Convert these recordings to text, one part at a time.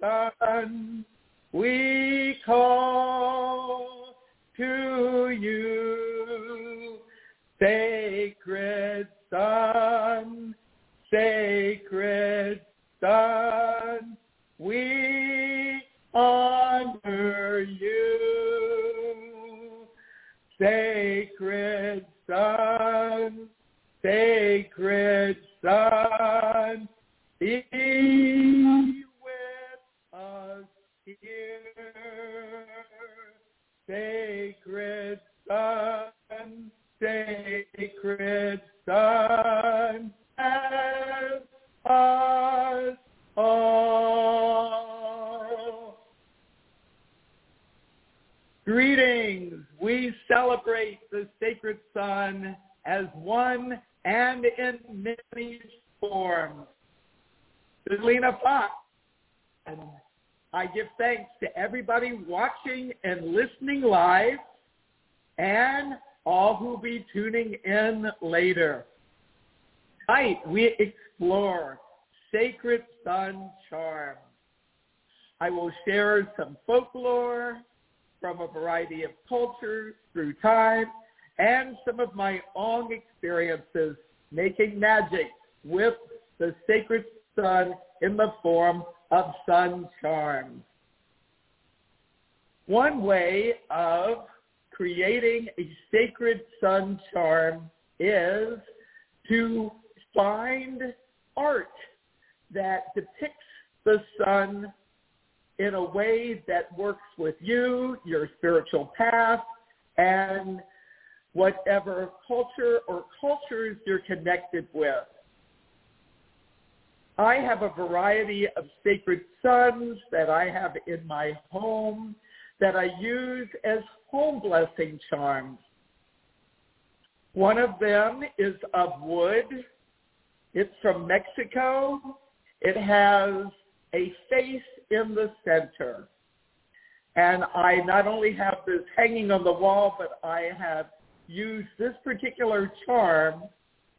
Sun, we call to you, sacred Sun, sacred Sun, we honor you, sacred Sun, sacred Sun, be here, sacred Sun, sacred Sun, as us all. Greetings. We celebrate the sacred sun as one and in many forms. Selena Fox. I give thanks to everybody watching and listening live and all who will be tuning in later. Tonight we explore sacred sun charm. I will share some folklore from a variety of cultures through time and some of my own experiences making magic with the sacred sun in the form of sun charms. One way of creating a sacred sun charm is to find art that depicts the sun in a way that works with you, your spiritual path, and whatever culture or cultures you're connected with. I have a variety of sacred suns that I have in my home that I use as home blessing charms. One of them is of wood. It's from Mexico. It has a face in the center. And I not only have this hanging on the wall, but I have used this particular charm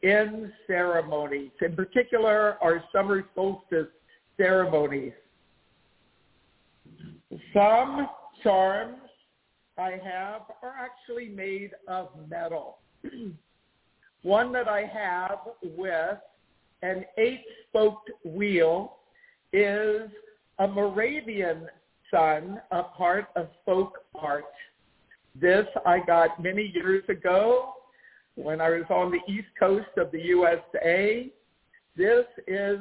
in ceremonies, in particular our summer solstice ceremonies. Some charms I have are actually made of metal. One that I have with an eight-spoked wheel is a Moravian sun, a part of folk art. This I got many years ago when I was on the east coast of the USA. This is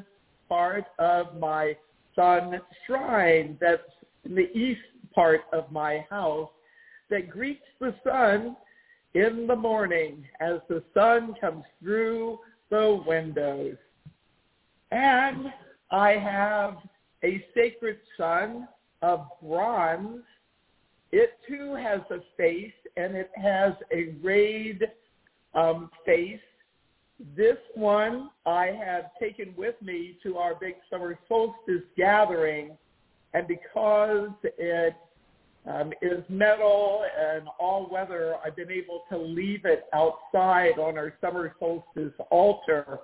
part of my sun shrine that's in the east part of my house that greets the sun in the morning as the sun comes through the windows. And I have a sacred sun of bronze. It too has a face and it has a rayed um, face. This one I have taken with me to our big summer solstice gathering. And because it um, is metal and all weather, I've been able to leave it outside on our summer solstice altar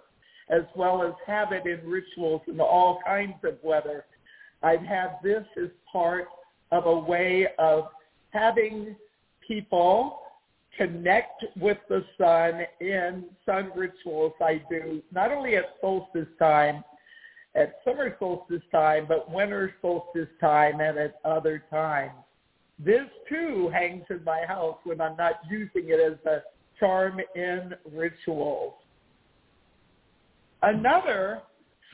as well as have it in rituals in all kinds of weather. I've had this as part of a way of having people connect with the sun in sun rituals I do, not only at solstice time, at summer solstice time, but winter solstice time and at other times. This too hangs in my house when I'm not using it as a charm in rituals. Another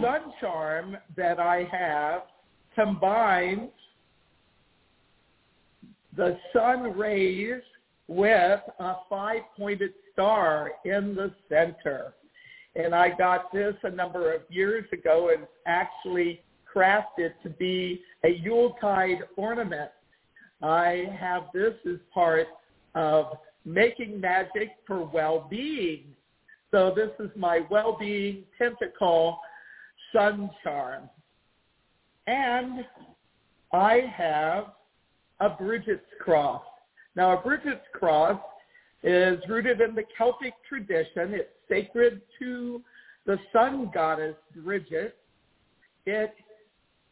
sun charm that I have combines the sun rays with a five-pointed star in the center. And I got this a number of years ago and actually crafted to be a Yuletide ornament. I have this as part of making magic for well-being. So this is my well-being pentacle sun charm. And I have a Bridget's cross. Now a Bridget's cross is rooted in the Celtic tradition. It's sacred to the sun goddess Bridget. It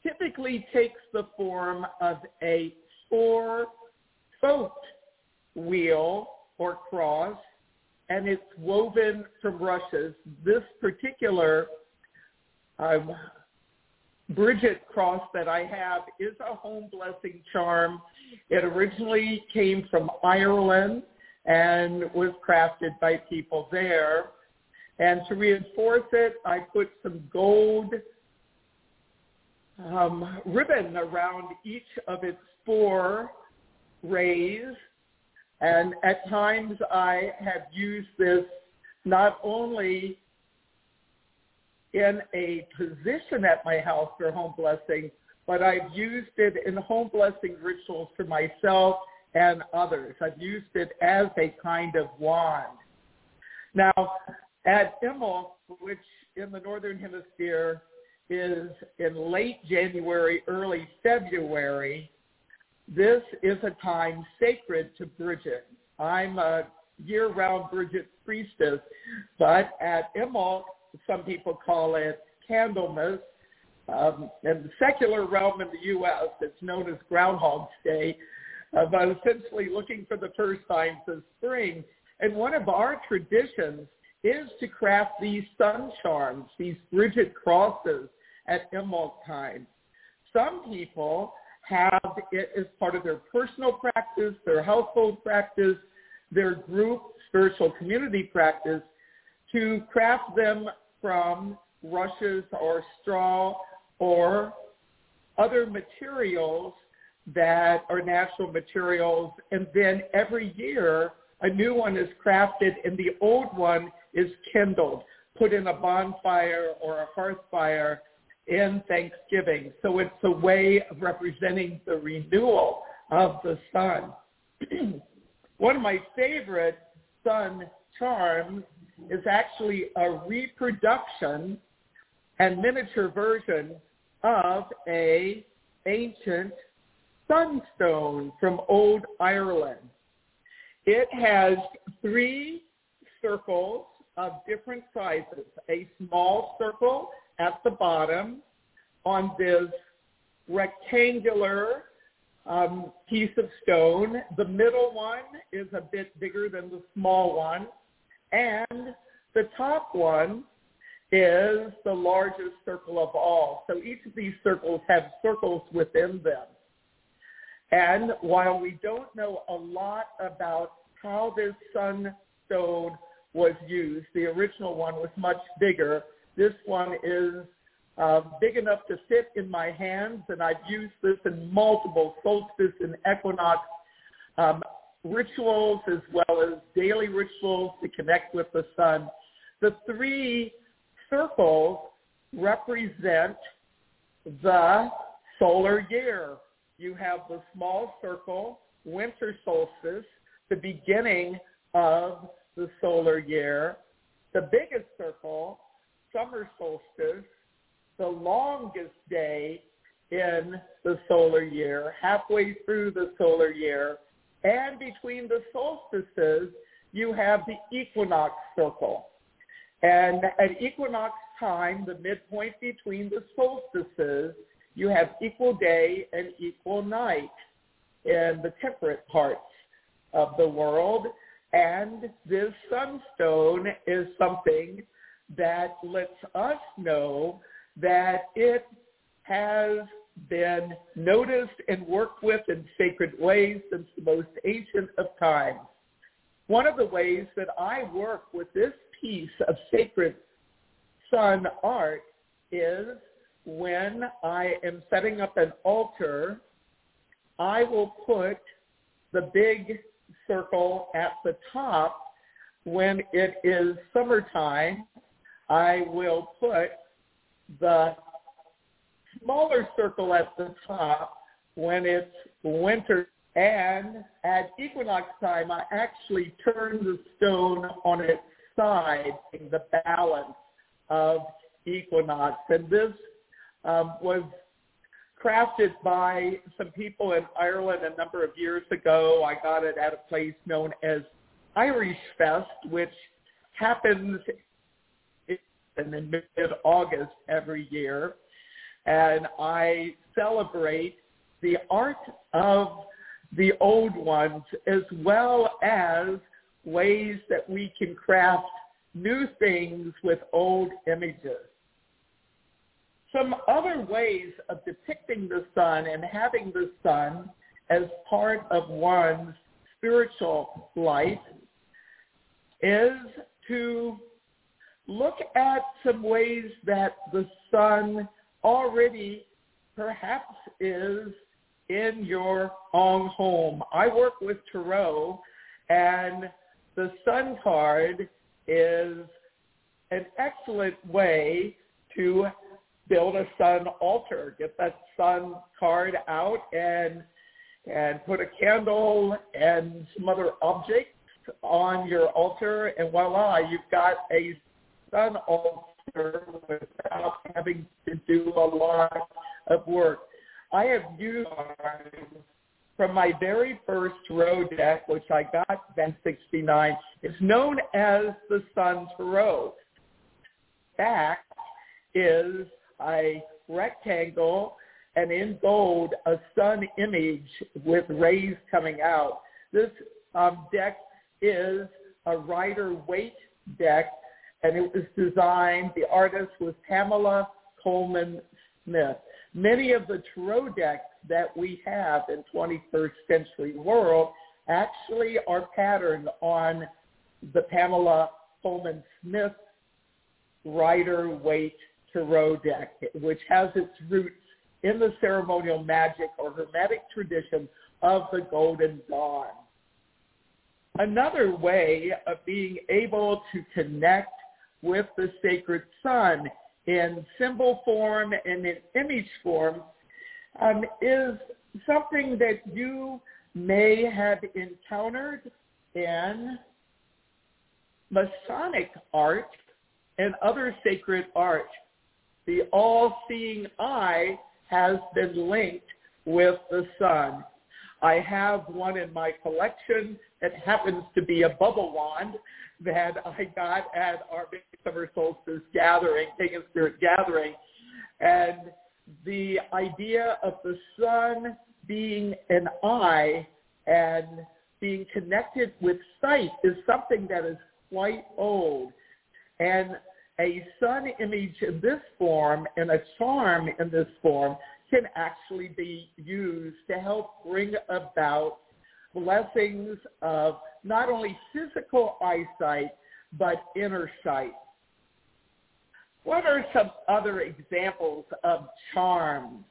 typically takes the form of a four-spoked wheel or cross, and it's woven from rushes. This particular um, Bridget cross that I have is a home blessing charm. It originally came from Ireland and was crafted by people there. And to reinforce it, I put some gold um, ribbon around each of its four rays. And at times I have used this not only in a position at my house for home blessing, but I've used it in home blessing rituals for myself and others. I've used it as a kind of wand. Now, at Imbolc, which in the Northern Hemisphere is in late January, early February, this is a time sacred to Bridget. I'm a year-round Bridget priestess, but at Imbolc, some people call it Candlemas. Um, in the secular realm in the U.S., it's known as Groundhog's Day, uh, but essentially looking for the first signs of spring. And one of our traditions is to craft these sun charms, these Bridget crosses at Imbolc time. Some people have it as part of their personal practice, their household practice, their group spiritual community practice to craft them from rushes or straw or other materials that are natural materials. And then every year a new one is crafted and the old one is kindled, put in a bonfire or a hearth fire in Thanksgiving. So it's a way of representing the renewal of the sun. one of my favorite sun charms is actually a reproduction and miniature version of a ancient sunstone from old Ireland. It has three circles of different sizes, a small circle at the bottom on this rectangular um, piece of stone. The middle one is a bit bigger than the small one. And the top one is the largest circle of all. So each of these circles have circles within them. And while we don't know a lot about how this sunstone was used, the original one was much bigger. This one is uh, big enough to fit in my hands, and I've used this in multiple solstice and equinox um, rituals as well as daily rituals to connect with the sun. The three circles represent the solar year. You have the small circle, winter solstice, the beginning of the solar year. The biggest circle, summer solstice, the longest day in the solar year, halfway through the solar year, and between the solstices, you have the equinox circle. And at equinox time, the midpoint between the solstices, you have equal day and equal night in the temperate parts of the world. And this sunstone is something that lets us know that it has been noticed and worked with in sacred ways since the most ancient of times. One of the ways that I work with this piece of sacred sun art is when I am setting up an altar, I will put the big circle at the top. When it is summertime, I will put the smaller circle at the top when it's winter. And at equinox time, I actually turn the stone on its side in the balance of equinox. And this um, was crafted by some people in Ireland a number of years ago. I got it at a place known as Irish Fest, which happens in mid-August every year. And I celebrate the art of the old ones as well as ways that we can craft new things with old images. Some other ways of depicting the sun and having the sun as part of one's spiritual life is to look at some ways that the sun already perhaps is in your own home. I work with Tarot and the sun card is an excellent way to build a sun altar. Get that sun card out and and put a candle and some other objects on your altar and voila, you've got a sun altar without having to do a lot of work. I have used from my very first Tarot deck, which I got then 69. It's known as the Sun Tarot. Back is a rectangle and in gold a sun image with rays coming out. This um, deck is a Rider Waite deck and it was designed, the artist was Pamela Colman Smith. Many of the tarot decks that we have in 21st century world actually are patterned on the Pamela Colman Smith Rider Waite Tarot deck, which has its roots in the ceremonial magic or hermetic tradition of the Golden Dawn. Another way of being able to connect with the sacred sun in symbol form and in image form um, is something that you may have encountered in Masonic art and other sacred art. The all-seeing eye has been linked with the sun. I have one in my collection that happens to be a bubble wand that I got at our Summer Solstice gathering, Pagan Spirit gathering. And the idea of the sun being an eye and being connected with sight is something that is quite old. And a sun image in this form and a charm in this form can actually be used to help bring about blessings of not only physical eyesight, but inner sight. What are some other examples of charms?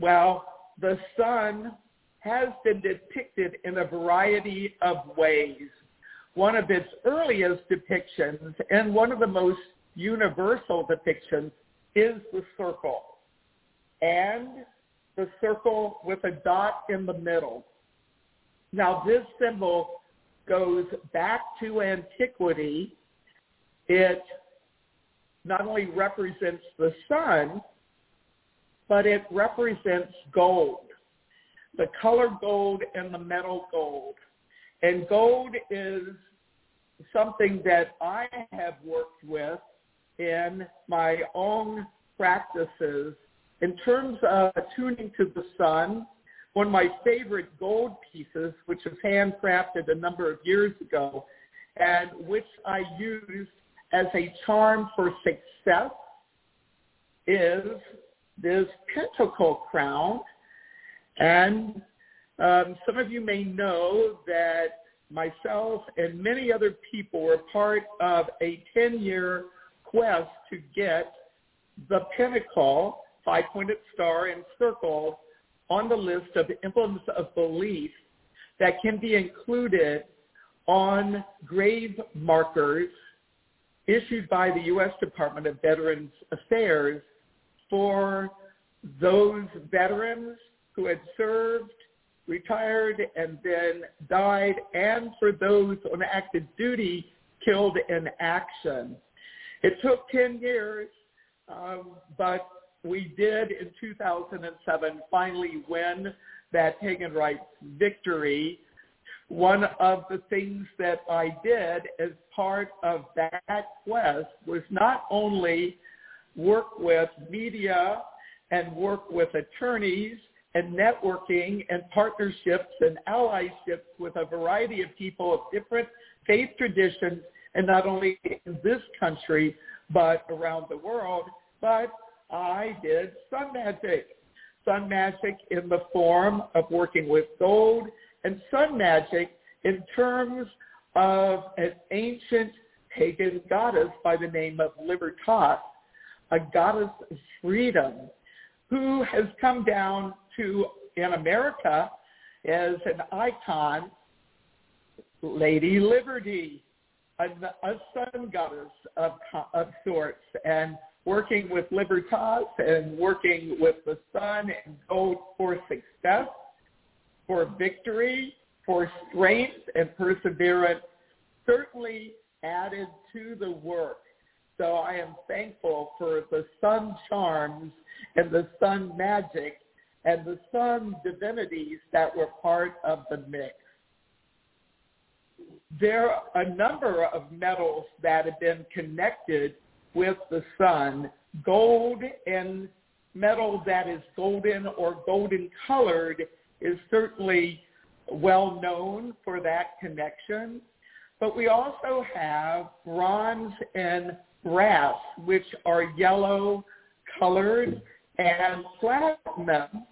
Well, the sun has been depicted in a variety of ways. One of its earliest depictions and one of the most universal depictions is the circle. And the circle with a dot in the middle. Now this symbol goes back to antiquity. It not only represents the sun, but it represents gold, the color gold and the metal gold. And gold is something that I have worked with in my own practices in terms of tuning to the sun one of my favorite gold pieces, which was handcrafted a number of years ago, and which I use as a charm for success, is this pentacle crown. And um, some of you may know that myself and many other people were part of a 10-year quest to get the pentacle, five-pointed star and circle on the list of emblems of belief that can be included on grave markers issued by the U.S. Department of Veterans Affairs for those veterans who had served, retired, and then died, and for those on active duty killed in action. It took 10 years, um, but we did in 2007 finally win that pagan rights victory. One of the things that I did as part of that quest was not only work with media and work with attorneys and networking and partnerships and allyships with a variety of people of different faith traditions and not only in this country but around the world, but I did sun magic. Sun magic in the form of working with gold and sun magic in terms of an ancient pagan goddess by the name of Libertas, a goddess of freedom who has come down to, in America, as an icon, Lady Liberty, a, a sun goddess of, of sorts. And working with Libertas and working with the sun and gold for success, for victory, for strength and perseverance certainly added to the work. So I am thankful for the sun charms and the sun magic and the sun divinities that were part of the mix. There are a number of metals that have been connected with the sun. Gold and metal that is golden or golden colored is certainly well known for that connection. But we also have bronze and brass, which are yellow colored, and platinum.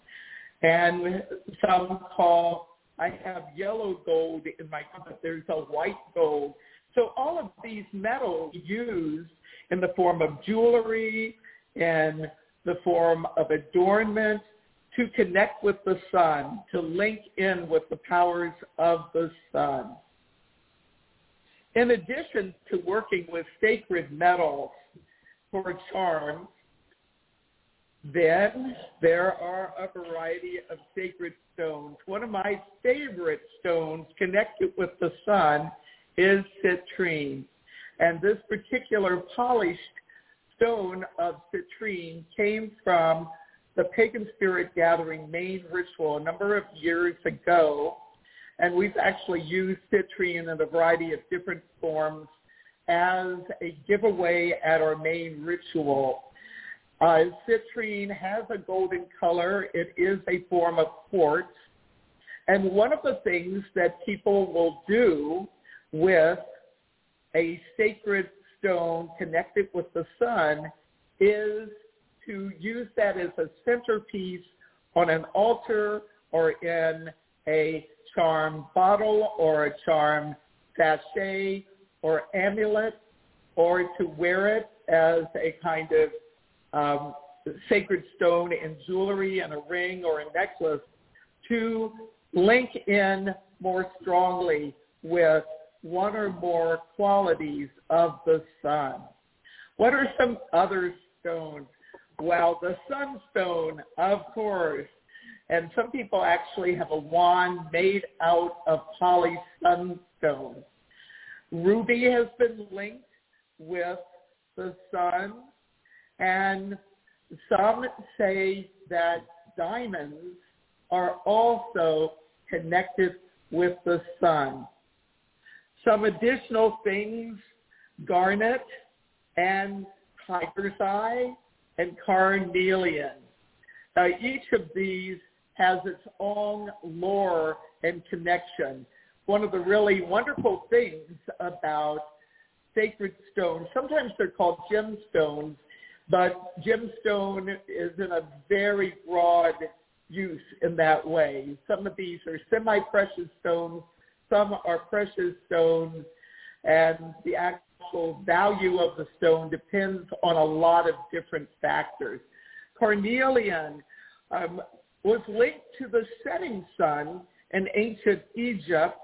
And some call, I have yellow gold in my cup, there's a white gold. So all of these metals used in the form of jewelry, in the form of adornment, to connect with the sun, to link in with the powers of the sun. In addition to working with sacred metals for charms, then there are a variety of sacred stones. One of my favorite stones connected with the sun is citrine. And this particular polished stone of citrine came from the pagan spirit gathering main ritual a number of years ago. And we've actually used citrine in a variety of different forms as a giveaway at our main ritual. Uh, citrine has a golden color. It is a form of quartz. And one of the things that people will do with a sacred stone connected with the sun is to use that as a centerpiece on an altar or in a charm bottle or a charm sachet or amulet or to wear it as a kind of um, sacred stone in jewelry and a ring or a necklace to link in more strongly with one or more qualities of the sun. What are some other stones? Well, the sunstone, of course. And some people actually have a wand made out of poly sunstone. Ruby has been linked with the sun. And some say that diamonds are also connected with the sun. Some additional things, garnet and tiger's eye and carnelian. Now each of these has its own lore and connection. One of the really wonderful things about sacred stones, sometimes they're called gemstones, but gemstone is in a very broad use in that way. Some of these are semi-precious stones some are precious stones, and the actual value of the stone depends on a lot of different factors. Carnelian um, was linked to the setting sun in ancient Egypt,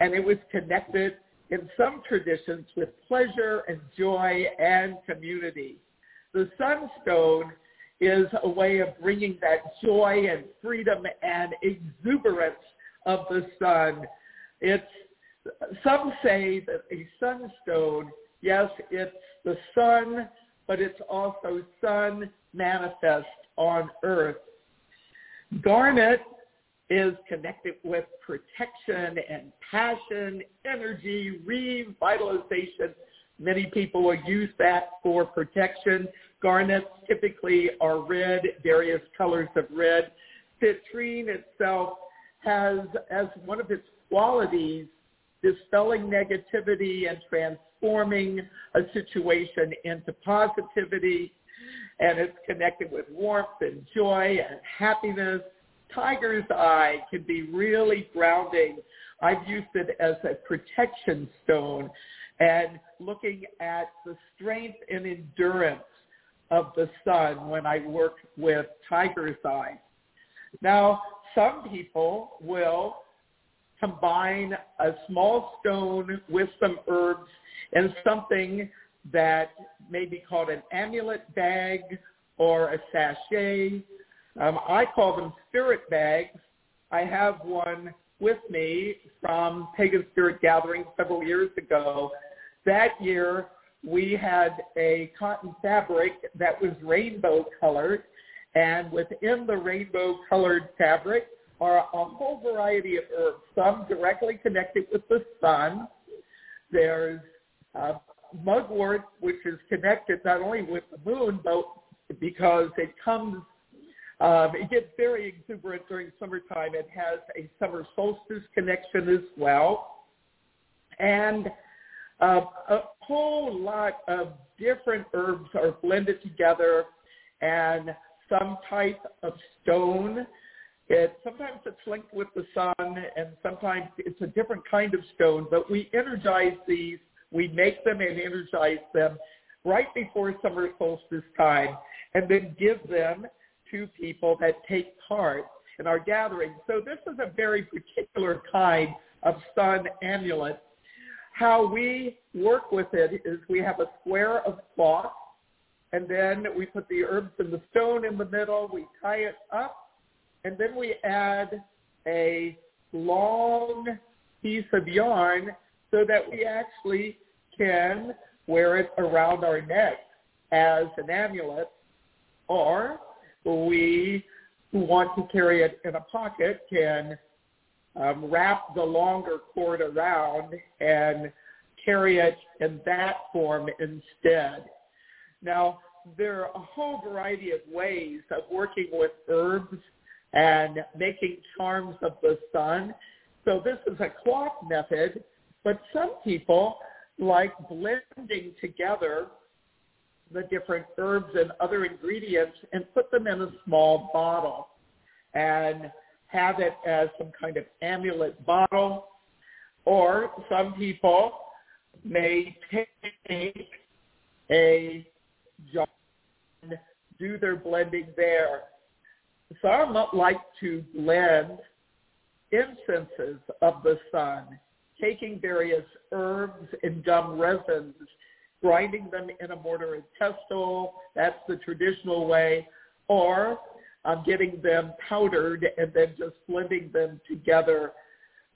and it was connected in some traditions with pleasure and joy and community. The sunstone is a way of bringing that joy and freedom and exuberance of the sun. It's some say that a sunstone, yes, it's the sun, but it's also sun manifest on earth. Garnet is connected with protection and passion, energy, revitalization. Many people will use that for protection. Garnets typically are red, various colors of red. Citrine itself has as one of its qualities dispelling negativity and transforming a situation into positivity. And it's connected with warmth and joy and happiness. Tiger's eye can be really grounding. I've used it as a protection stone and looking at the strength and endurance of the sun when I work with tiger's eye. Now, some people will combine a small stone with some herbs and something that may be called an amulet bag or a sachet. Um, I call them spirit bags. I have one with me from Pagan Spirit Gathering several years ago. That year, we had a cotton fabric that was rainbow colored, and within the rainbow colored fabric are a whole variety of herbs, some directly connected with the sun. There's uh, mugwort, which is connected not only with the moon, but because it comes, um, it gets very exuberant during summertime. It has a summer solstice connection as well. And uh, a whole lot of different herbs are blended together and some type of stone it sometimes it's linked with the sun, and sometimes it's a different kind of stone. But we energize these, we make them and energize them right before summer solstice time, and then give them to people that take part in our gathering. So this is a very particular kind of sun amulet. How we work with it is we have a square of cloth, and then we put the herbs and the stone in the middle. We tie it up and then we add a long piece of yarn so that we actually can wear it around our neck as an amulet, or we who want to carry it in a pocket can um, wrap the longer cord around and carry it in that form instead. Now, there are a whole variety of ways of working with herbs and making charms of the sun. So this is a cloth method, but some people like blending together the different herbs and other ingredients and put them in a small bottle and have it as some kind of amulet bottle. Or some people may take a jar and do their blending there some like to blend incenses of the sun, taking various herbs and gum resins, grinding them in a mortar and pestle. That's the traditional way. Or um, getting them powdered and then just blending them together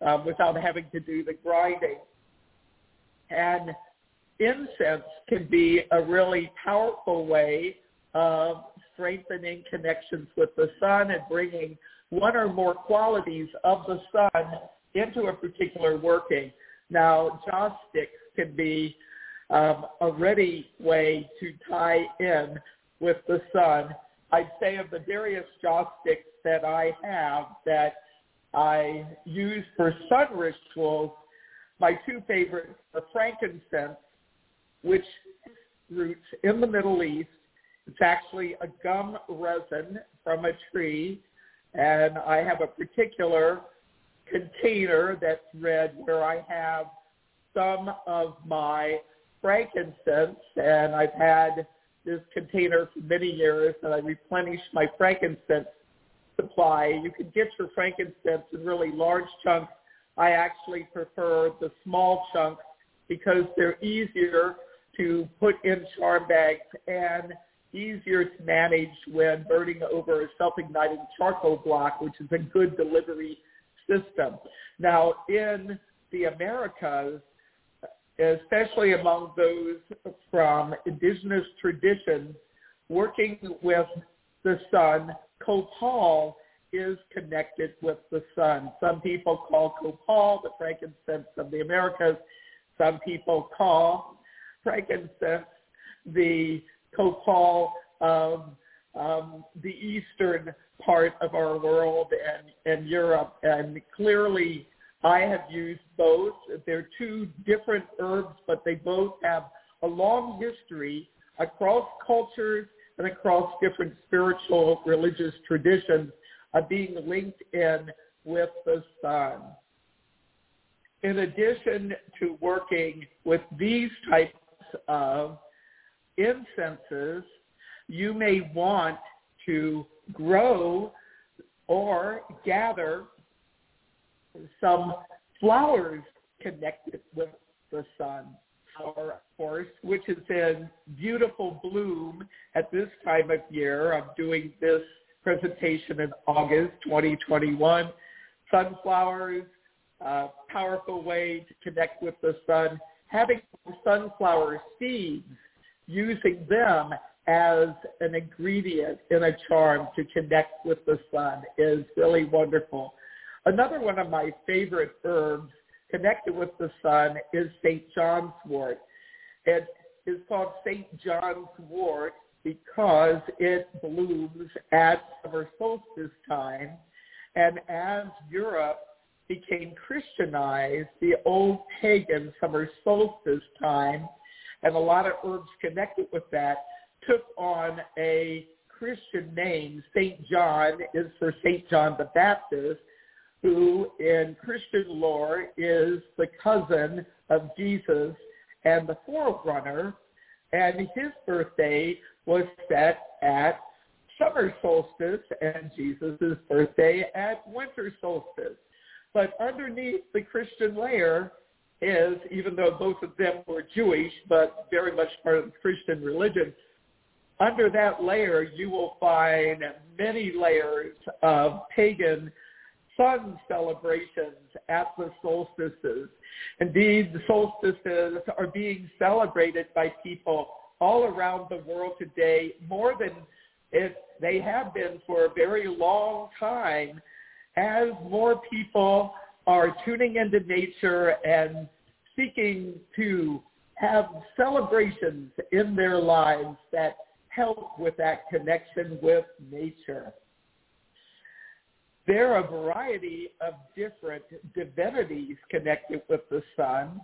um, without having to do the grinding. And incense can be a really powerful way of strengthening connections with the sun and bringing one or more qualities of the sun into a particular working. Now, joss sticks can be um, a ready way to tie in with the sun. I'd say of the various joss sticks that I have that I use for sun rituals, my two favorites are frankincense, which roots in the Middle East, it's actually a gum resin from a tree, and I have a particular container that's red where I have some of my frankincense, and I've had this container for many years, and I replenish my frankincense supply. You can get your frankincense in really large chunks. I actually prefer the small chunks because they're easier to put in charm bags and easier to manage when burning over a self-igniting charcoal block, which is a good delivery system. Now, in the Americas, especially among those from indigenous traditions, working with the sun, copal is connected with the sun. Some people call copal the frankincense of the Americas. Some people call frankincense the copal of um, the eastern part of our world and, and Europe. And clearly, I have used both. They're two different herbs, but they both have a long history across cultures and across different spiritual religious traditions of being linked in with the sun. In addition to working with these types of incenses, you may want to grow or gather some flowers connected with the sun. Flower, of course, which is in beautiful bloom at this time of year. I'm doing this presentation in August 2021. Sunflowers, a powerful way to connect with the sun. Having sunflower seeds, using them as an ingredient in a charm to connect with the sun is really wonderful. Another one of my favorite herbs connected with the sun is St. John's wort. It is called St. John's wort because it blooms at summer solstice time. And as Europe became Christianized, the old pagan summer solstice time, and a lot of herbs connected with that, took on a Christian name. St. John is for St. John the Baptist, who in Christian lore is the cousin of Jesus and the forerunner. And his birthday was set at summer solstice and Jesus' birthday at winter solstice. But underneath the Christian layer is, even though both of them were Jewish, but very much part of the Christian religion, under that layer you will find many layers of pagan sun celebrations at the solstices. Indeed, the solstices are being celebrated by people all around the world today more than it, they have been for a very long time as more people are tuning into nature and seeking to have celebrations in their lives that help with that connection with nature. There are a variety of different divinities connected with the sun,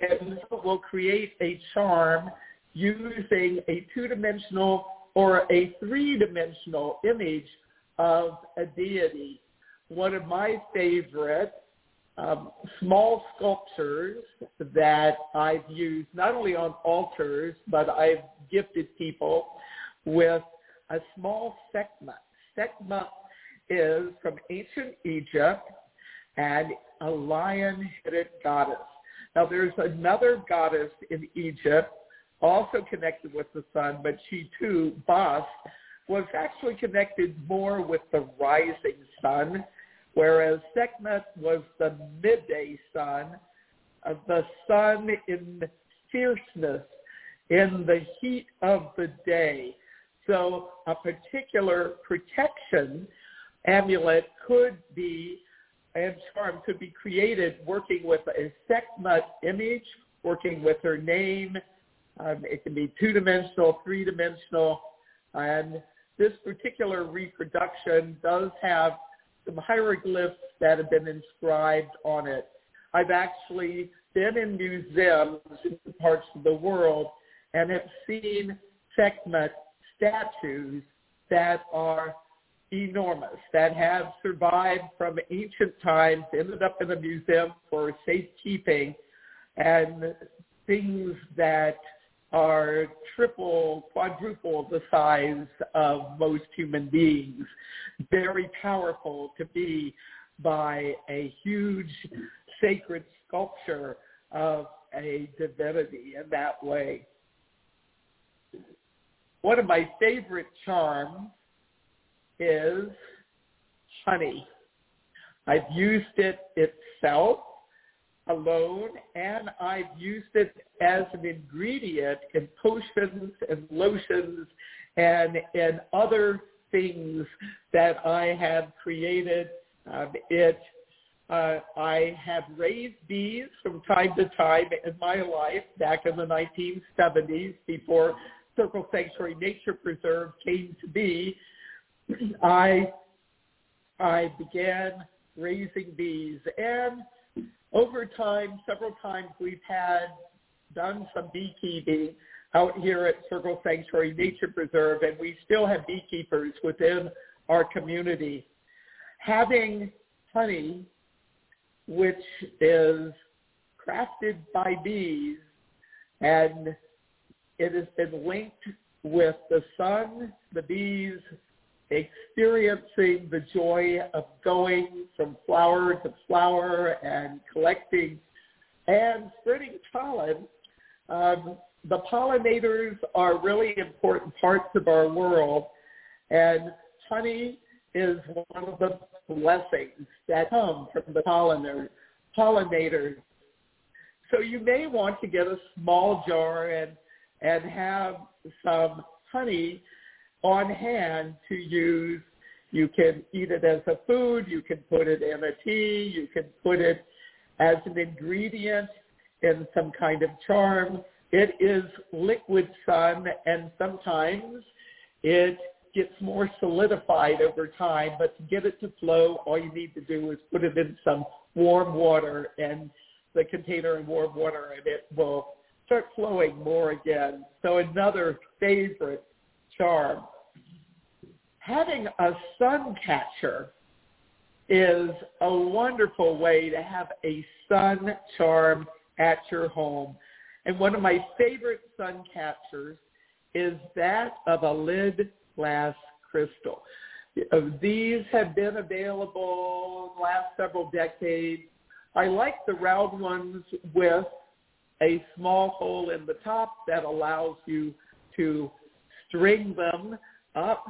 and will create a charm using a two-dimensional or a three-dimensional image of a deity. One of my favorite um, small sculptures that I've used not only on altars, but I've gifted people with a small Sekhmet. Sekhmet is from ancient Egypt and a lion-headed goddess. Now there's another goddess in Egypt also connected with the sun, but she too, Bast, was actually connected more with the rising sun, whereas Sekhmet was the midday sun, uh, the sun in fierceness, in the heat of the day. So a particular protection amulet could be and charm could be created working with a Sekhmet image, working with her name. Um, it can be two-dimensional, three-dimensional, and this particular reproduction does have some hieroglyphs that have been inscribed on it. I've actually been in museums in parts of the world and have seen Sekhmet statues that are enormous, that have survived from ancient times, ended up in a museum for safekeeping, and things that are triple, quadruple the size of most human beings. Very powerful to be by a huge sacred sculpture of a divinity in that way. One of my favorite charms is honey. I've used it itself alone and I've used it as an ingredient in potions and lotions and in other things that I have created. Um, it uh, I have raised bees from time to time in my life back in the 1970s before Circle Sanctuary Nature Preserve came to be. I I began raising bees and over time, several times we've had done some beekeeping out here at Circle Sanctuary Nature Preserve, and we still have beekeepers within our community. Having honey which is crafted by bees and it has been linked with the sun, the bees experiencing the joy of going from flower to flower and collecting and spreading pollen. Um, the pollinators are really important parts of our world, and honey is one of the blessings that come from the pollinators. So you may want to get a small jar and, and have some honey on hand to use. You can eat it as a food. You can put it in a tea. You can put it as an ingredient in some kind of charm. It is liquid sun, and sometimes it gets more solidified over time, but to get it to flow, all you need to do is put it in some warm water and the container in warm water and it will start flowing more again. So another favorite charm. Having a sun catcher is a wonderful way to have a sun charm at your home. And one of my favorite sun catchers is that of a lead glass crystal. Uh, these have been available the last several decades. I like the round ones with a small hole in the top that allows you to string them up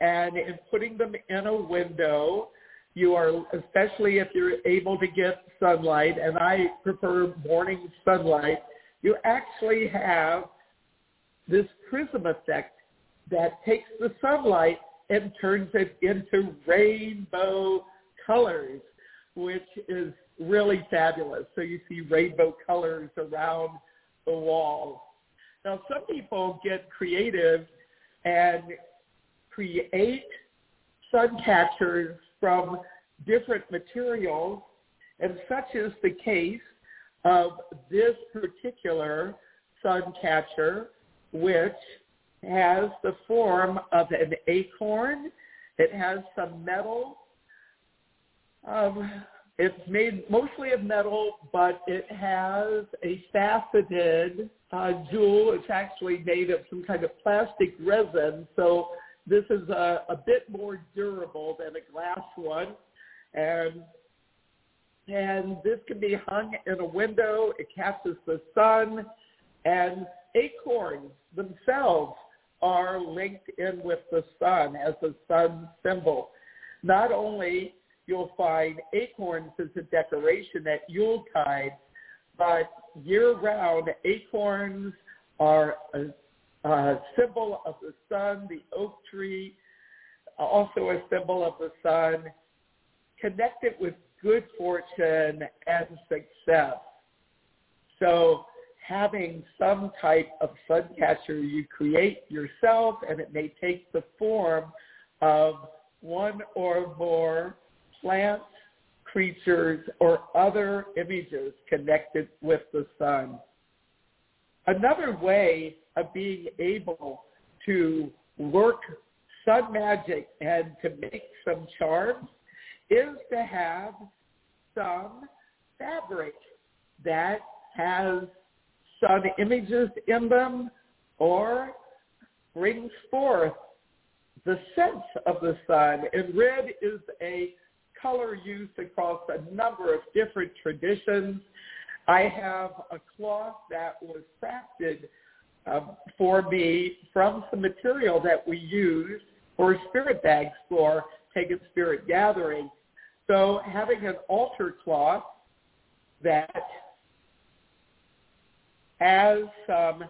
and in putting them in a window, you are, especially if you're able to get sunlight, and I prefer morning sunlight, you actually have this prism effect that takes the sunlight and turns it into rainbow colors, which is really fabulous. So you see rainbow colors around the wall. Now, some people get creative and create sun catchers from different materials, and such is the case of this particular sun catcher, which has the form of an acorn. It has some metal. Um, it's made mostly of metal, but it has a faceted uh, jewel. It's actually made of some kind of plastic resin, so this is a, a bit more durable than a glass one. And and this can be hung in a window. It catches the sun, and acorns themselves are linked in with the sun as a sun symbol. Not only you'll find acorns as a decoration at Yuletide, but year-round acorns are a, a symbol of the sun, the oak tree, also a symbol of the sun, connected with good fortune and success. So having some type of sun catcher you create yourself, and it may take the form of one or more plants, creatures, or other images connected with the sun. Another way of being able to work sun magic and to make some charms is to have some fabric that has sun images in them or brings forth the sense of the sun. And red is a color used across a number of different traditions. I have a cloth that was crafted uh, for me from some material that we use for spirit bags for Pagan Spirit Gathering. So having an altar cloth that has some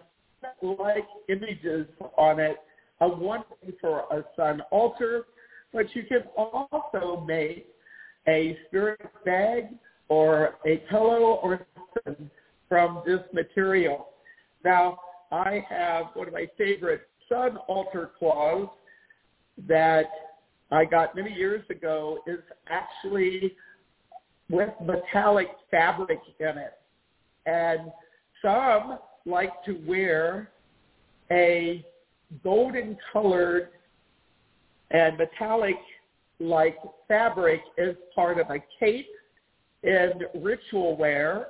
like images on it of one for a sun altar, but you can also make a spirit bag or a pillow or something from this material. Now, I have one of my favorite sun altar cloths that I got many years ago is actually with metallic fabric in it. And some like to wear a golden colored and metallic like fabric is part of a cape in ritual wear.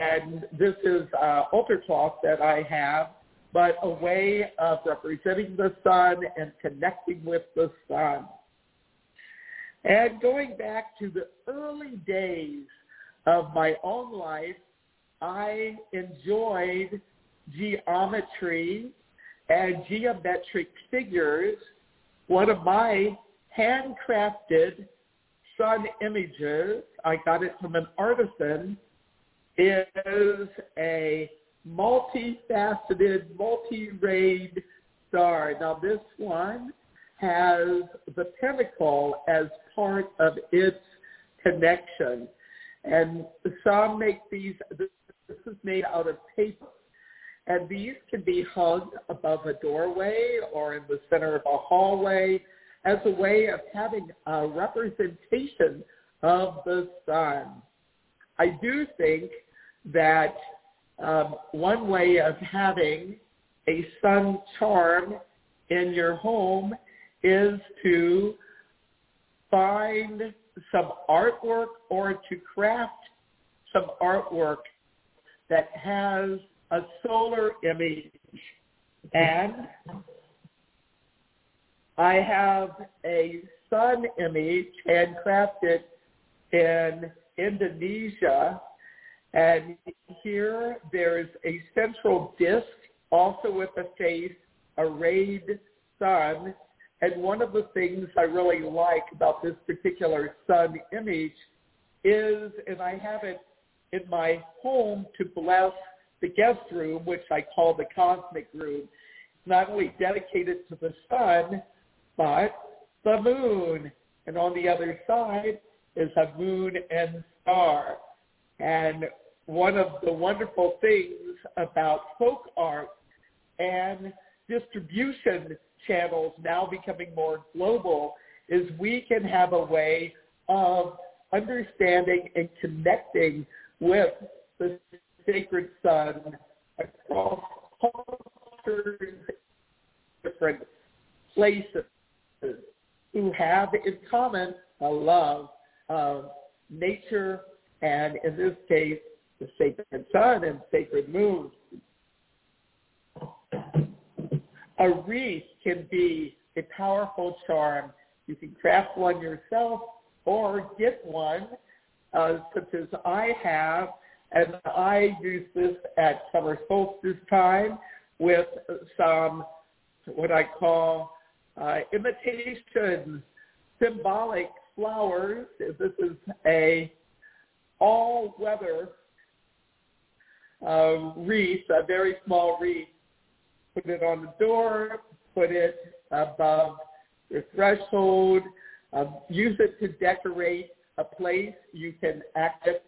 And this is uh, altar cloth that I have, but a way of representing the sun and connecting with the sun. And going back to the early days of my own life, I enjoyed geometry and geometric figures. One of my handcrafted sun images, I got it from an artisan, is a multifaceted, multi-rayed star. Now this one has the pentacle as part of its connection. And some make these, this is made out of paper. And these can be hung above a doorway or in the center of a hallway as a way of having a representation of the sun. I do think that um, one way of having a sun charm in your home is to find some artwork or to craft some artwork that has a solar image. And I have a sun image handcrafted in Indonesia. And here there's a central disc also with a face, a rayed sun. And one of the things I really like about this particular sun image is, and I have it in my home to bless the guest room, which I call the cosmic room, It's not only dedicated to the sun, but the moon. And on the other side is a moon and star. And one of the wonderful things about folk art and distribution channels now becoming more global is we can have a way of understanding and connecting with the sacred sun across cultures, different places who have in common a love of nature and in this case the sacred sun and sacred moon. A wreath can be a powerful charm. You can craft one yourself or get one, uh, such as I have and I use this at summer solstice time with some what I call uh, imitation symbolic flowers. This is a all-weather uh, wreath, a very small wreath. Put it on the door, put it above your threshold, uh, use it to decorate a place. You can act it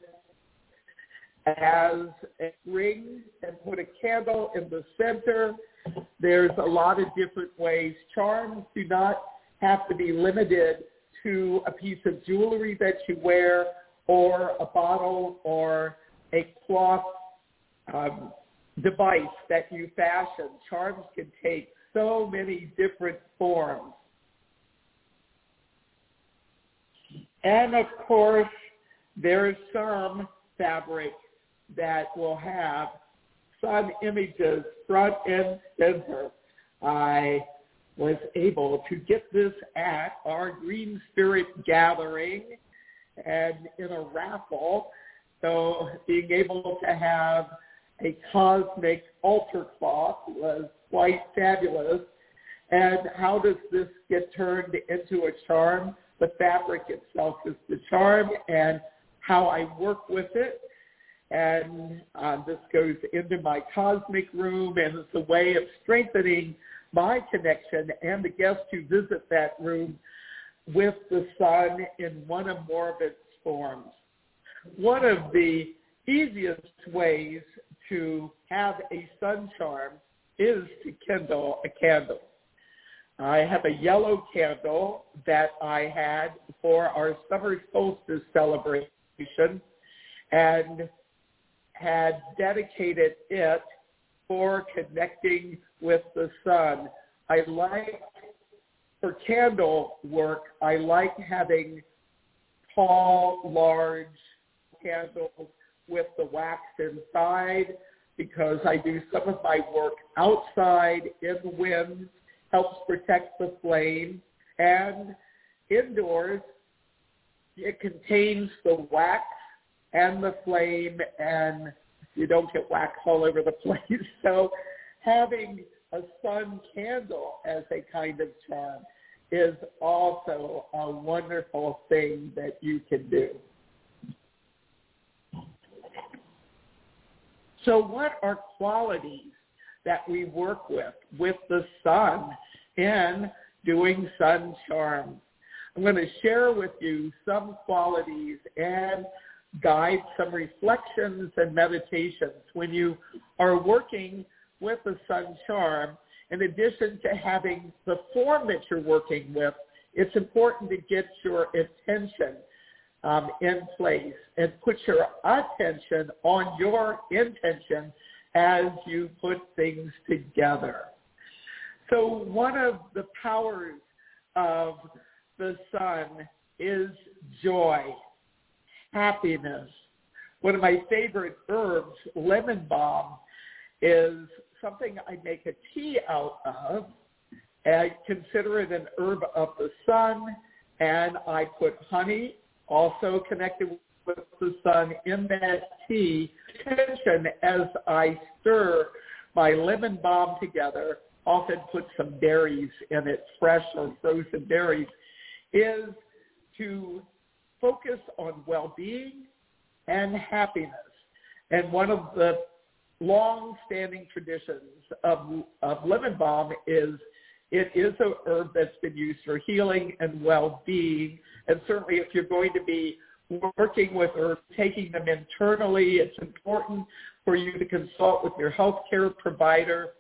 as a ring and put a candle in the center. There's a lot of different ways. Charms do not have to be limited to a piece of jewelry that you wear or a bottle or a cloth um, device that you fashion. Charms can take so many different forms. And of course, there is some fabric that will have sun images front and center. I was able to get this at our Green Spirit gathering and in a raffle. So being able to have a cosmic altar cloth was quite fabulous. And how does this get turned into a charm? The fabric itself is the charm and how I work with it. And uh, this goes into my cosmic room and it's a way of strengthening my connection and the guests who visit that room with the sun in one or more of its forms. One of the easiest ways to have a sun charm is to kindle a candle. I have a yellow candle that I had for our summer solstice celebration and had dedicated it for connecting with the sun. I like, for candle work, I like having tall, large candles with the wax inside because I do some of my work outside in the wind, helps protect the flame, and indoors it contains the wax and the flame and you don't get wax all over the place. So having a sun candle as a kind of charm is also a wonderful thing that you can do. So what are qualities that we work with, with the sun in doing sun charms? I'm going to share with you some qualities and guide some reflections and meditations when you are working with the sun charm. In addition to having the form that you're working with, it's important to get your attention um, in place and put your attention on your intention as you put things together. So one of the powers of the sun is joy, happiness. One of my favorite herbs, lemon balm, is something I make a tea out of. I consider it an herb of the sun, and I put honey also connected with the sun in that tea. Attention as I stir my lemon balm together, often put some berries in it, fresh or frozen berries, is to focus on well-being and happiness. And one of the long-standing traditions of, of lemon balm is it is a herb that's been used for healing and well-being. And certainly if you're going to be working with herbs, taking them internally, it's important for you to consult with your healthcare provider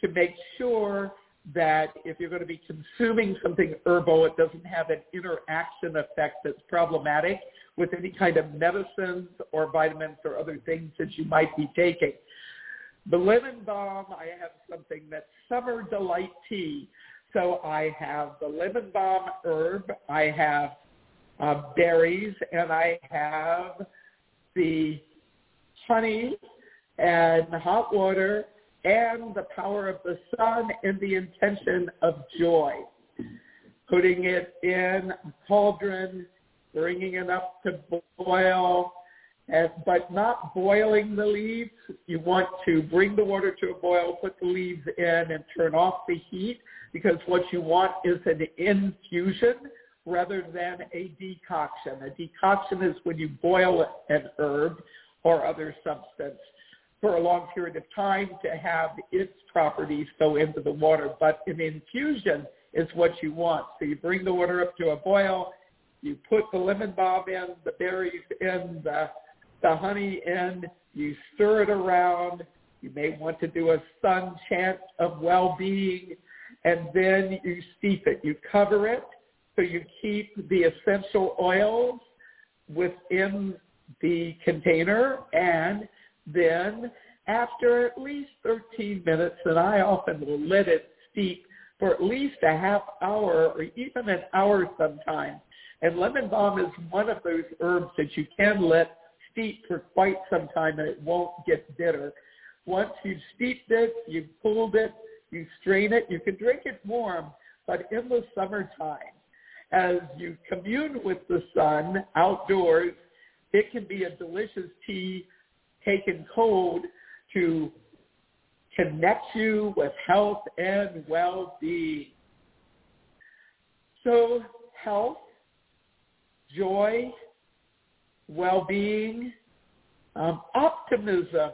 to make sure that if you're going to be consuming something herbal, it doesn't have an interaction effect that's problematic with any kind of medicines or vitamins or other things that you might be taking. The lemon balm, I have something that's summer delight tea. So I have the lemon balm herb, I have uh, berries, and I have the honey and hot water and the power of the sun and the intention of joy. Putting it in a cauldron, bringing it up to boil, but not boiling the leaves. You want to bring the water to a boil, put the leaves in, and turn off the heat because what you want is an infusion rather than a decoction. A decoction is when you boil an herb or other substance for a long period of time to have its properties go into the water. But an infusion is what you want. So you bring the water up to a boil, you put the lemon balm in, the berries in, the, the honey in, you stir it around. You may want to do a sun chant of well-being, and then you steep it. You cover it so you keep the essential oils within the container and then after at least 13 minutes, and I often will let it steep for at least a half hour or even an hour sometimes. And lemon balm is one of those herbs that you can let steep for quite some time and it won't get bitter. Once you've steeped it, you've cooled it, you strain it, you can drink it warm, but in the summertime, as you commune with the sun outdoors, it can be a delicious tea taken cold to connect you with health and well-being. So health, joy, well-being, um, optimism,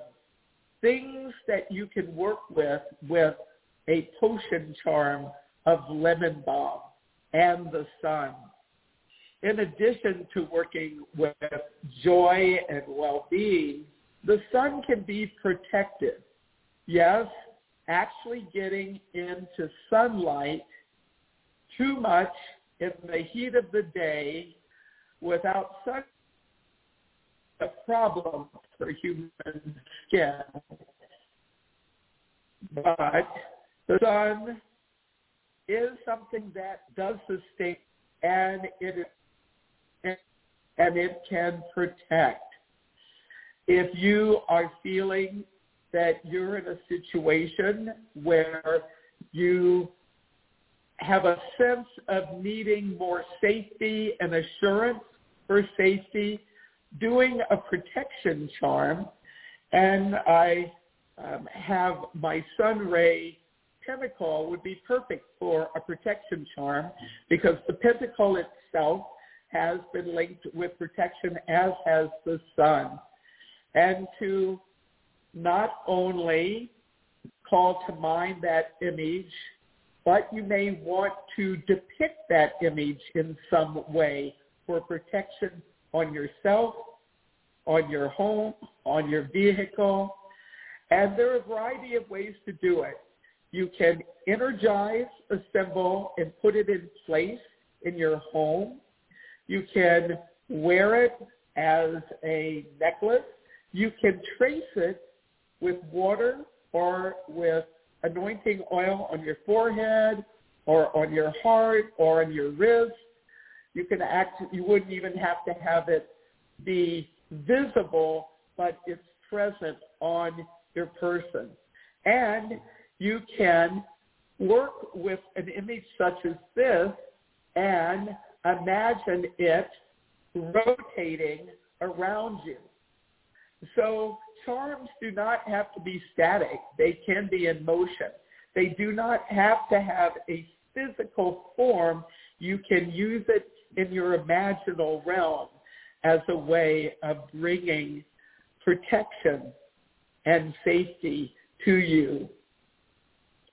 things that you can work with with a potion charm of lemon balm and the sun. In addition to working with joy and well-being, the sun can be protective. Yes, actually getting into sunlight too much in the heat of the day without sun a problem for human skin. But the sun is something that does sustain and it and it can protect. If you are feeling that you're in a situation where you have a sense of needing more safety and assurance for safety, doing a protection charm, and I um, have my sun ray pentacle would be perfect for a protection charm because the pentacle itself has been linked with protection as has the sun. And to not only call to mind that image, but you may want to depict that image in some way for protection on yourself, on your home, on your vehicle. And there are a variety of ways to do it. You can energize a symbol and put it in place in your home. You can wear it as a necklace. You can trace it with water or with anointing oil on your forehead or on your heart or on your wrist. You can act, you wouldn't even have to have it be visible, but it's present on your person. And you can work with an image such as this and imagine it rotating around you. So charms do not have to be static. They can be in motion. They do not have to have a physical form. You can use it in your imaginal realm as a way of bringing protection and safety to you.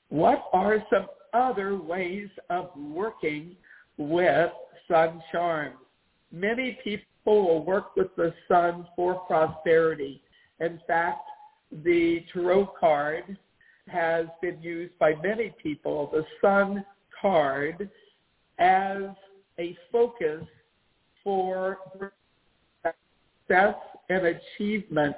What are some other ways of working with sun charms? Many people will work with the sun for prosperity. In fact, the tarot card has been used by many people, the sun card, as a focus for success and achievement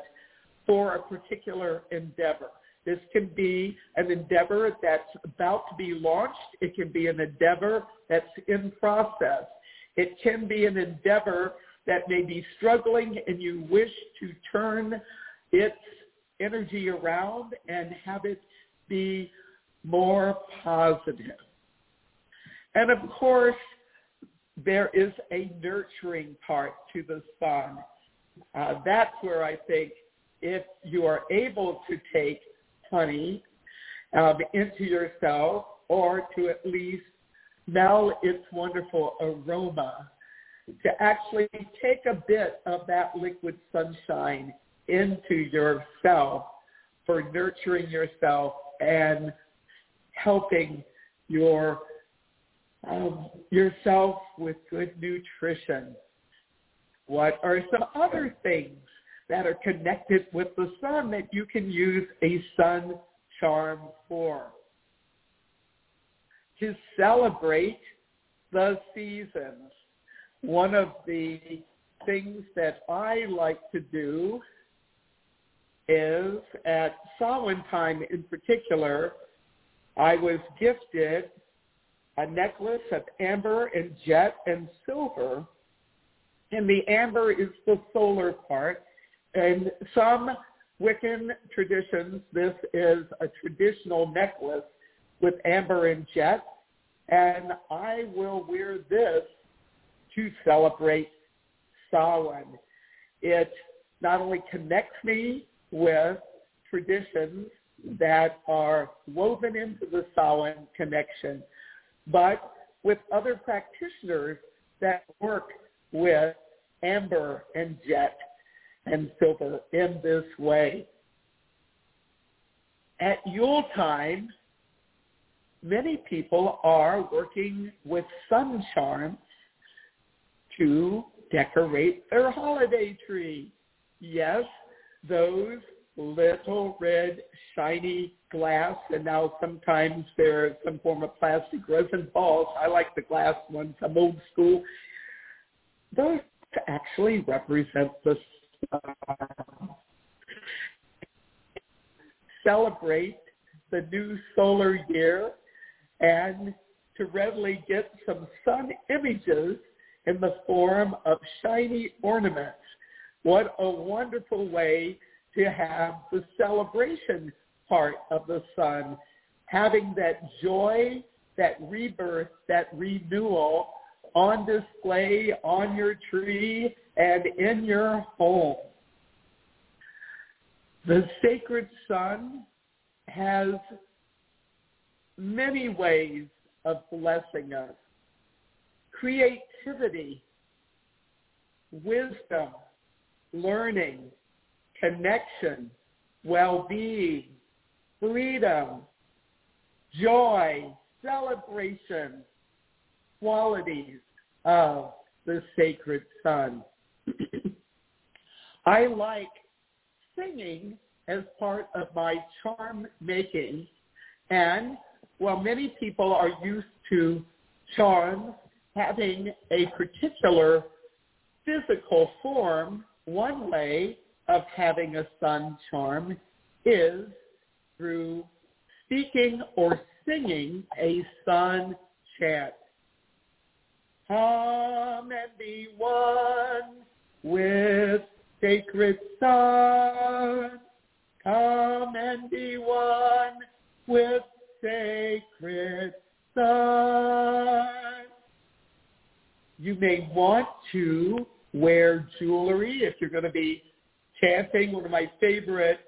for a particular endeavor. This can be an endeavor that's about to be launched. It can be an endeavor that's in process. It can be an endeavor that may be struggling and you wish to turn its energy around and have it be more positive. And of course, there is a nurturing part to the sun. Uh, that's where I think if you are able to take honey um, into yourself or to at least smell its wonderful aroma, to actually take a bit of that liquid sunshine into yourself for nurturing yourself and helping your um, yourself with good nutrition. What are some other things that are connected with the sun that you can use a sun charm for? To celebrate the seasons. One of the things that I like to do is at Samhain in particular, I was gifted a necklace of amber and jet and silver. And the amber is the solar part. And some Wiccan traditions, this is a traditional necklace with amber and jet, and I will wear this to celebrate Samhain. It not only connects me with traditions that are woven into the Samhain connection, but with other practitioners that work with amber and jet and silver in this way. At Yule time, many people are working with sun charms to decorate their holiday tree. Yes, those little red shiny glass and now sometimes they're some form of plastic resin balls. I like the glass ones. I'm old school. Those actually represent the Celebrate the new solar year and to readily get some sun images in the form of shiny ornaments. What a wonderful way to have the celebration part of the sun, having that joy, that rebirth, that renewal on display on your tree and in your home. The sacred sun has many ways of blessing us. Creativity, wisdom, learning, connection, well-being, freedom, joy, celebration, qualities of the sacred sun. I like singing as part of my charm making. And while many people are used to charms having a particular physical form, one way of having a sun charm is through speaking or singing a sun chant. Come and be one with sacred sun. Come and be one with sacred sun. You may want to wear jewelry if you're going to be chanting. One of my favorite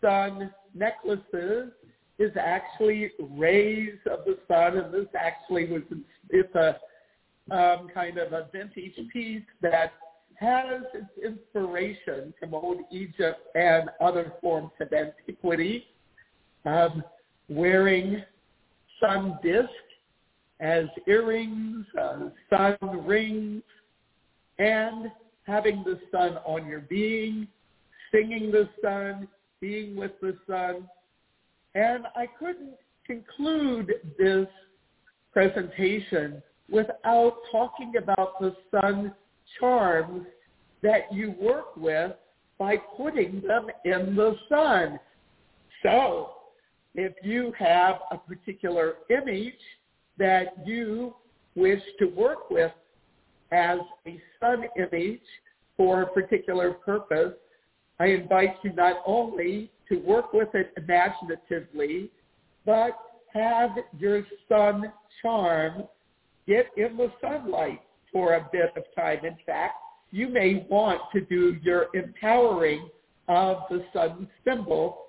sun necklaces is actually rays of the sun, and this actually was it's a um, kind of a vintage piece that has its inspiration from old Egypt and other forms of antiquity. Um, wearing sun disc as earrings, uh, sun rings, and having the sun on your being, singing the sun, being with the sun. And I couldn't conclude this presentation without talking about the sun charms that you work with by putting them in the sun. So if you have a particular image that you wish to work with as a sun image for a particular purpose, I invite you not only to work with it imaginatively, but have your sun charm get in the sunlight for a bit of time. In fact, you may want to do your empowering of the sun symbol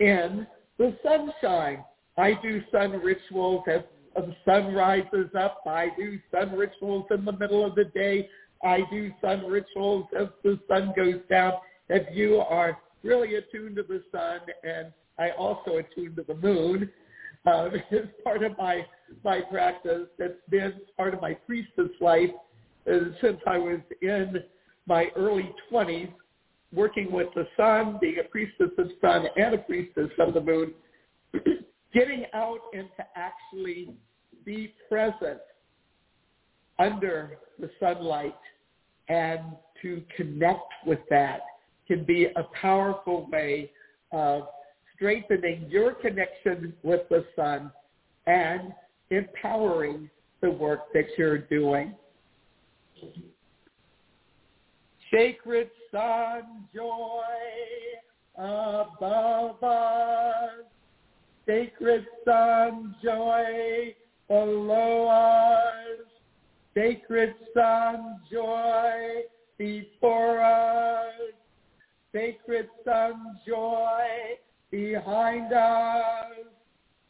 in the sunshine. I do sun rituals as the sun rises up. I do sun rituals in the middle of the day. I do sun rituals as the sun goes down. If you are really attuned to the sun, and I also attuned to the moon, uh, is part of my my practice. That's been part of my priestess life uh, since I was in my early 20s, working with the sun, being a priestess of sun and a priestess of the moon, getting out and to actually be present under the sunlight and to connect with that can be a powerful way of strengthening your connection with the sun and empowering the work that you're doing. Sacred sun, joy, above us. Sacred sun, joy below us. Sacred sun, joy before us. Sacred sun, joy behind us.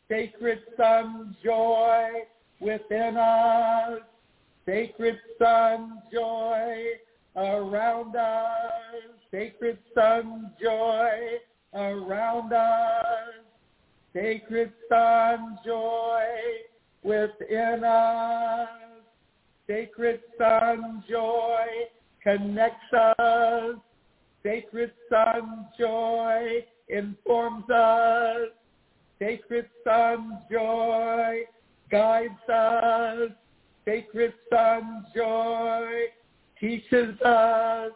Sacred sun, joy within us. Sacred sun, joy around us. Sacred sun, joy around us. Sacred sun, joy within us. Sacred sun, joy connects us. Sacred sun, joy informs us. Sacred sun, joy guides us. Sacred sun, joy teaches us.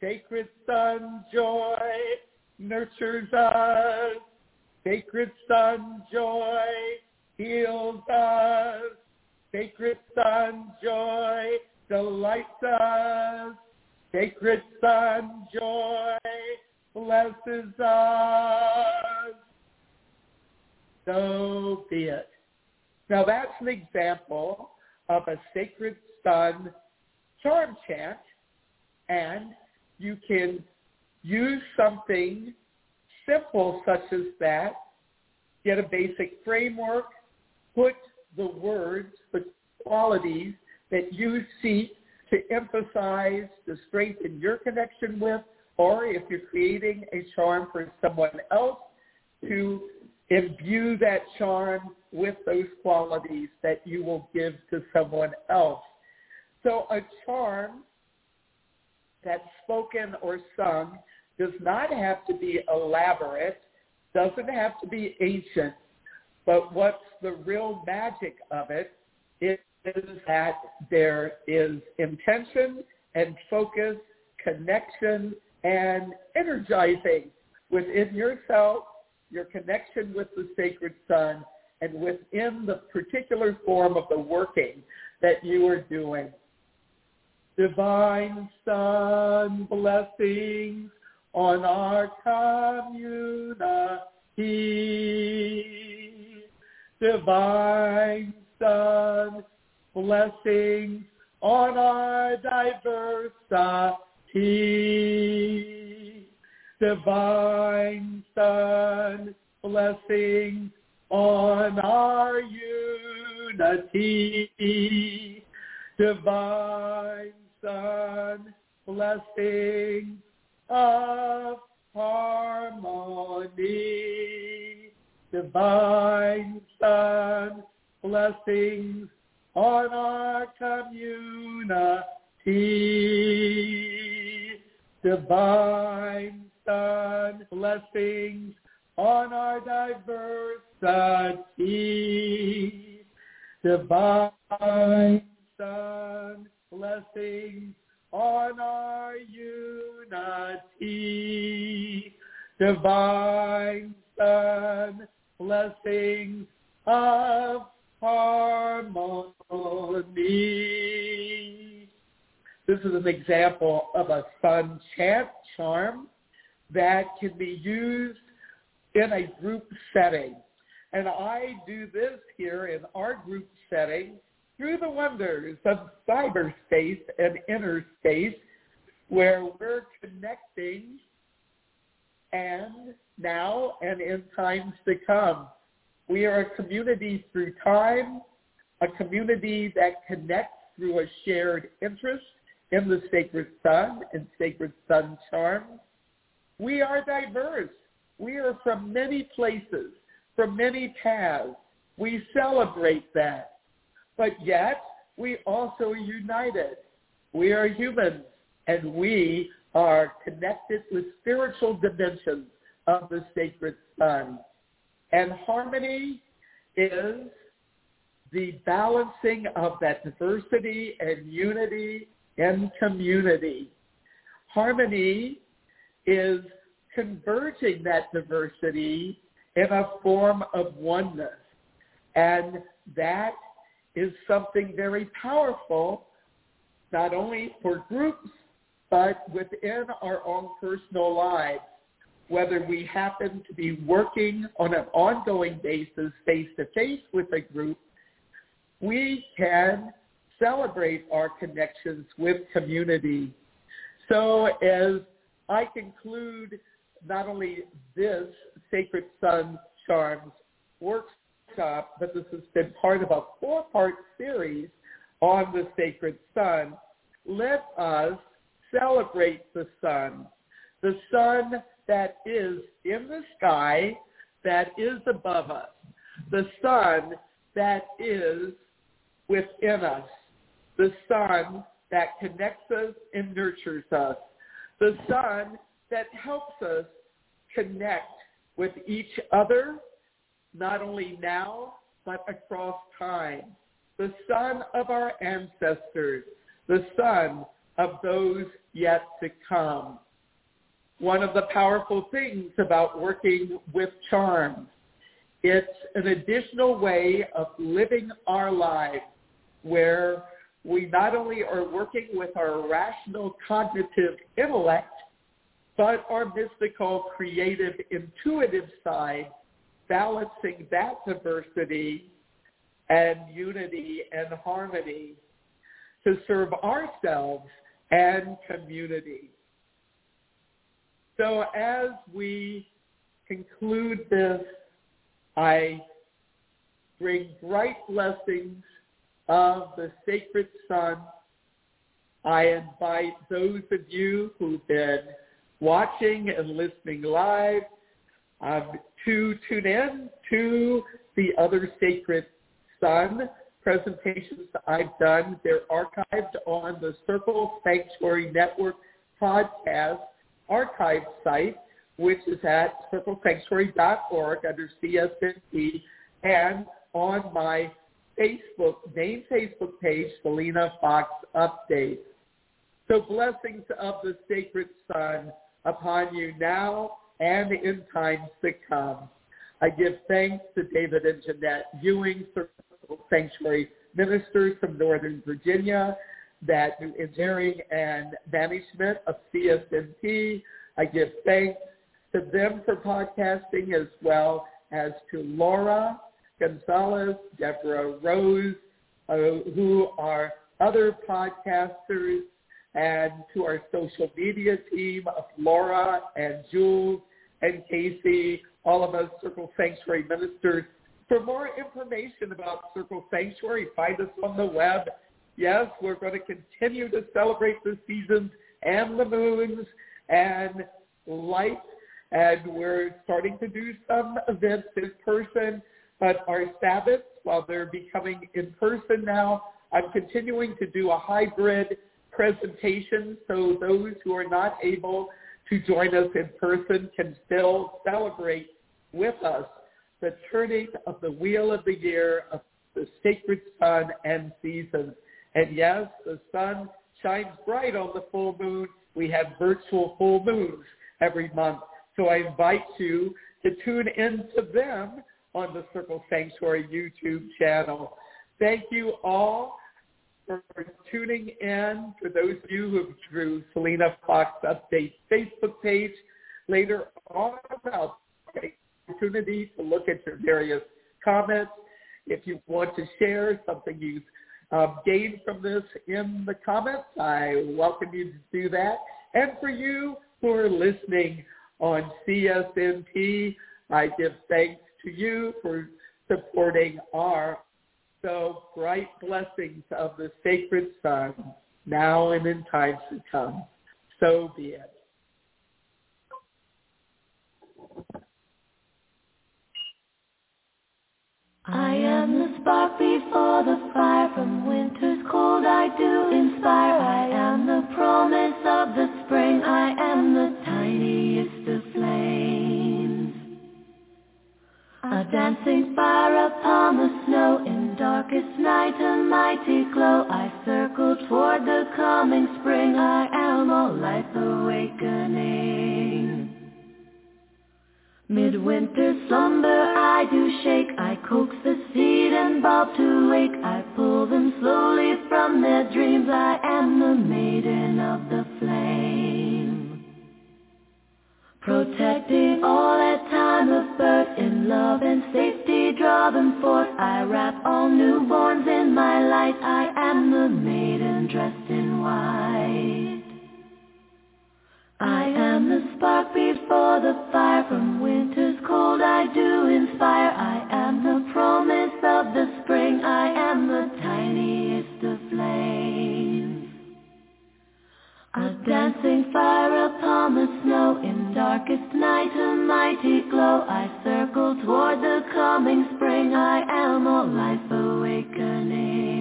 Sacred sun, joy nurtures us. Sacred sun, joy heals us. Sacred sun, joy delights us. Sacred sun, joy blesses us. So be it. Now that's an example of a sacred sun charm chant, and you can use something simple such as that, get a basic framework, put the words, the qualities that you seek to emphasize, to strengthen your connection with, or if you're creating a charm for someone else, to imbue that charm with those qualities that you will give to someone else. So a charm that's spoken or sung does not have to be elaborate, doesn't have to be ancient, but what's the real magic of it is that there is intention and focus, connection, and energizing within yourself, your connection with the sacred sun, and within the particular form of the working that you are doing. Divine Sun blessings on our community. Divine Sun blessings on our diversity. Divine Sun blessings on our unity. Divine Sun blessings of harmony. Divine Sun blessings on our community. Divine Sun blessings on our diversity. Divine Sun blessings on our unity. Divine Sun blessings of harmony. This is an example of a sun chant charm that can be used in a group setting. And I do this here in our group setting through the wonders of cyberspace and inner space where we're connecting and now and in times to come. We are a community through time, a community that connects through a shared interest in the sacred sun and sacred sun charms. We are diverse. We are from many places, from many paths. We celebrate that. But yet, we also are united. We are humans, and we are connected with spiritual dimensions of the sacred sun. And harmony is the balancing of that diversity and unity and community. Harmony is converging that diversity in a form of oneness. And that is something very powerful, not only for groups, but within our own personal lives. whether we happen to be working on an ongoing basis face-to-face with a group, we can celebrate our connections with community. So as I conclude not only this Sacred Sun Charms workshop, but this has been part of a four-part series on the Sacred Sun, let us celebrate the sun, the sun that is in the sky, that is above us, the sun that is within us, the sun that connects us and nurtures us, the sun that helps us connect with each other, not only now, but across time. The sun of our ancestors, the sun of those yet to come. One of the powerful things about working with charms, it's an additional way of living our lives where we not only are working with our rational cognitive intellect, but our mystical, creative, intuitive side, balancing that diversity and unity and harmony to serve ourselves and community. So as we conclude this, I bring bright blessings of the sacred sun. I invite those of you who've been watching and listening live um, to tune in to the other sacred sun presentations I've done. They're archived on the Circle Sanctuary Network podcast archive site, which is at circlesanctuary.org under CSNP and on my Facebook, main Facebook page, Selena Fox Update. So blessings of the sacred sun upon you now and in times to come. I give thanks to David and Jeanette Ewing, Sanctuary ministers from Northern Virginia, that new engineering and management of CSNP. I give thanks to them for podcasting as well as to Laura Gonzalez, Deborah Rose, uh, who are other podcasters, and to our social media team uh, of Laura and Jules and Casey, all of us Circle Sanctuary ministers. For more information about Circle Sanctuary, find us on the web. Yes, we're going to continue to celebrate the seasons and the moons and light, and we're starting to do some events in person but our Sabbaths, while they're becoming in person now, I'm continuing to do a hybrid presentation so those who are not able to join us in person can still celebrate with us the turning of the wheel of the year of the sacred sun and seasons. And yes, the sun shines bright on the full moon. We have virtual full moons every month. So I invite you to tune in to them on the Circle Sanctuary YouTube channel. Thank you all for tuning in. For those of you who have drew Selena Fox Update Facebook page later on about the opportunity to look at your various comments. If you want to share something you've um, gained from this in the comments, I welcome you to do that. And for you who are listening on CSNP, I give thanks to you for supporting our so bright blessings of the sacred sun now and in times to come. So be it. I am the spark before the fire from winter's cold I do inspire I am the promise of the spring I am the tiniest of flames. A dancing fire upon the snow In darkest night a mighty glow. I circle toward the coming spring. I am a life awakening. Midwinter slumber I do shake. I coax the seed and bulb to wake. I pull them slowly from their dreams. I am the maiden of the Protecting all at time of birth in love and safety, draw them forth. I wrap all newborns in my light. I am the maiden dressed in white. I am the spark before the fire from winter's cold. I do inspire. I am the promise of the spring. I am the tiniest of flames. A dancing fire upon the snow in darkest night, a mighty glow. I circle toward the coming spring. I am a life awakening.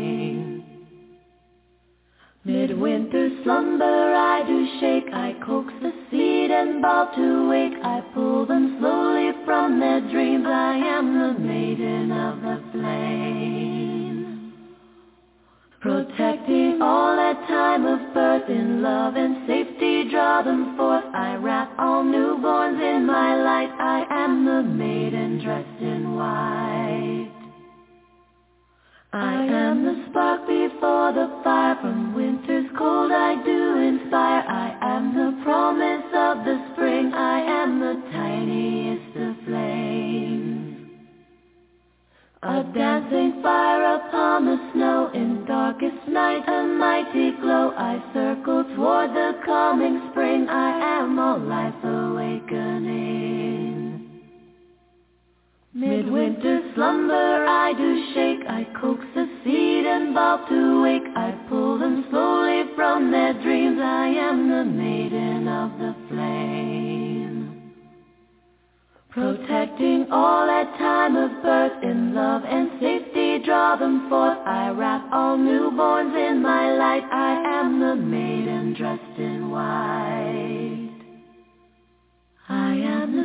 Midwinter slumber I do shake. I coax the seed and bulb to wake. I pull them slowly from their dreams. I am the maiden of the flame. Protecting all at time of birth in love and safety, draw them forth. I wrap all newborns in my light. I am the maiden dressed in white. I am the spark before the fire from winter's cold. I do inspire. I am the promise of the spring. I am the tiniest of. A dancing fire upon the snow in darkest night, a mighty glow. I circle toward the coming spring. I am a life awakening. Midwinter slumber I do shake. I coax the seed and bulb to wake. I pull them slowly from their dreams. I am the maiden of the flame. Protecting all at time of birth in love and safety, draw them forth. I wrap all newborns in my light. I am the maiden dressed in white. I am the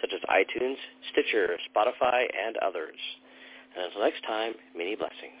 such as iTunes, Stitcher, Spotify, and others. And until next time, many blessings.